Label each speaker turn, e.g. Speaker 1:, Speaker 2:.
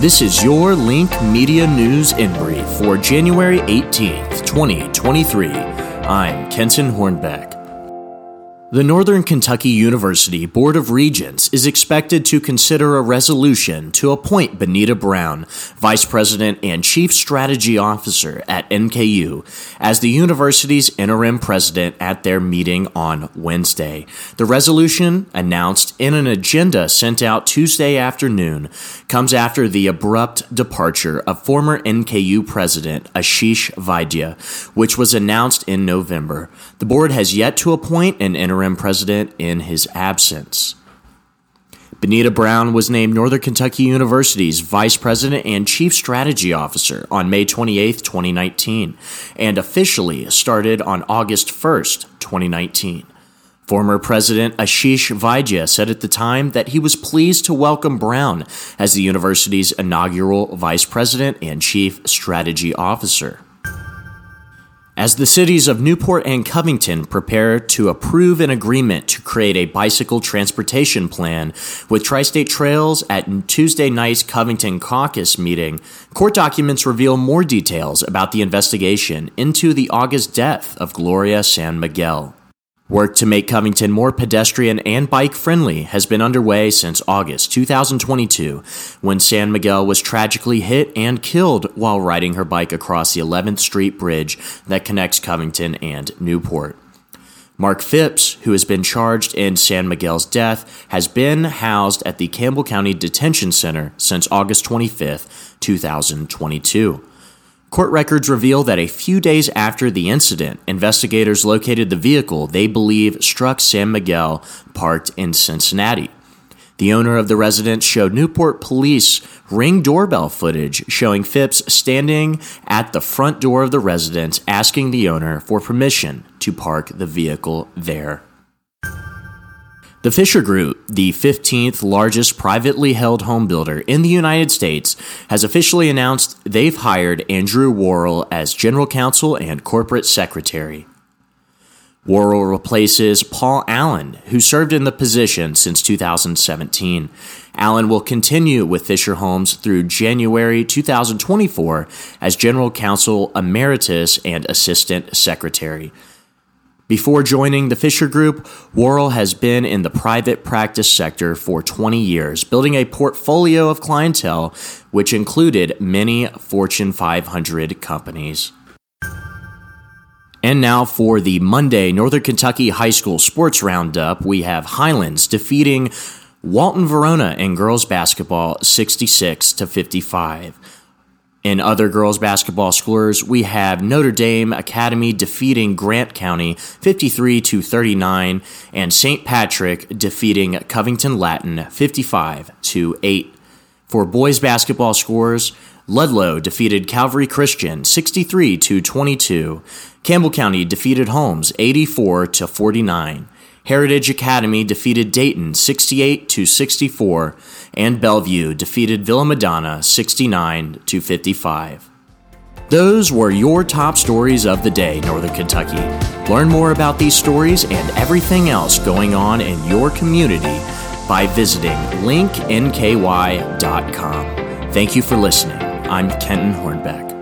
Speaker 1: This is your Link Media News in Brief for January 18th, 2023. I'm Kenton Hornbeck. The Northern Kentucky University Board of Regents is expected to consider a resolution to appoint Benita Brown, Vice President and Chief Strategy Officer at NKU, as the university's interim president at their meeting on Wednesday. The resolution, announced in an agenda sent out Tuesday afternoon, comes after the abrupt departure of former NKU President Ashish Vaidya, which was announced in November. The board has yet to appoint an interim interim president in his absence. Benita Brown was named Northern Kentucky University's Vice President and Chief Strategy Officer on May 28, 2019, and officially started on August 1, 2019. Former President Ashish Vaidya said at the time that he was pleased to welcome Brown as the university's inaugural Vice President and Chief Strategy Officer. As the cities of Newport and Covington prepare to approve an agreement to create a bicycle transportation plan with Tri State Trails at Tuesday night's Covington caucus meeting, court documents reveal more details about the investigation into the August death of Gloria San Miguel. Work to make Covington more pedestrian and bike friendly has been underway since August 2022, when San Miguel was tragically hit and killed while riding her bike across the 11th Street Bridge that connects Covington and Newport. Mark Phipps, who has been charged in San Miguel's death, has been housed at the Campbell County Detention Center since August 25, 2022. Court records reveal that a few days after the incident, investigators located the vehicle they believe struck San Miguel parked in Cincinnati. The owner of the residence showed Newport police ring doorbell footage showing Phipps standing at the front door of the residence asking the owner for permission to park the vehicle there. The Fischer Group, the 15th largest privately held home builder in the United States, has officially announced they've hired Andrew Worrell as general counsel and corporate secretary. Worrell replaces Paul Allen, who served in the position since 2017. Allen will continue with Fischer Homes through January 2024 as general counsel emeritus and assistant secretary. Before joining the Fischer Group, Worrell has been in the private practice sector for 20 years, building a portfolio of clientele which included many Fortune 500 companies. And now for the Monday Northern Kentucky High School Sports Roundup, we have Highlands defeating Walton Verona in girls basketball 66 to 55. In other girls basketball scores, we have Notre Dame Academy defeating Grant County 53 to 39 and St. Patrick defeating Covington Latin 55 to 8. For boys basketball scores, Ludlow defeated Calvary Christian 63 to 22. Campbell County defeated Holmes 84 to 49. Heritage Academy defeated Dayton 68 to 64, and Bellevue defeated Villa Madonna 69 to 55. Those were your top stories of the day, Northern Kentucky. Learn more about these stories and everything else going on in your community by visiting linknky.com. Thank you for listening. I'm Kenton Hornbeck.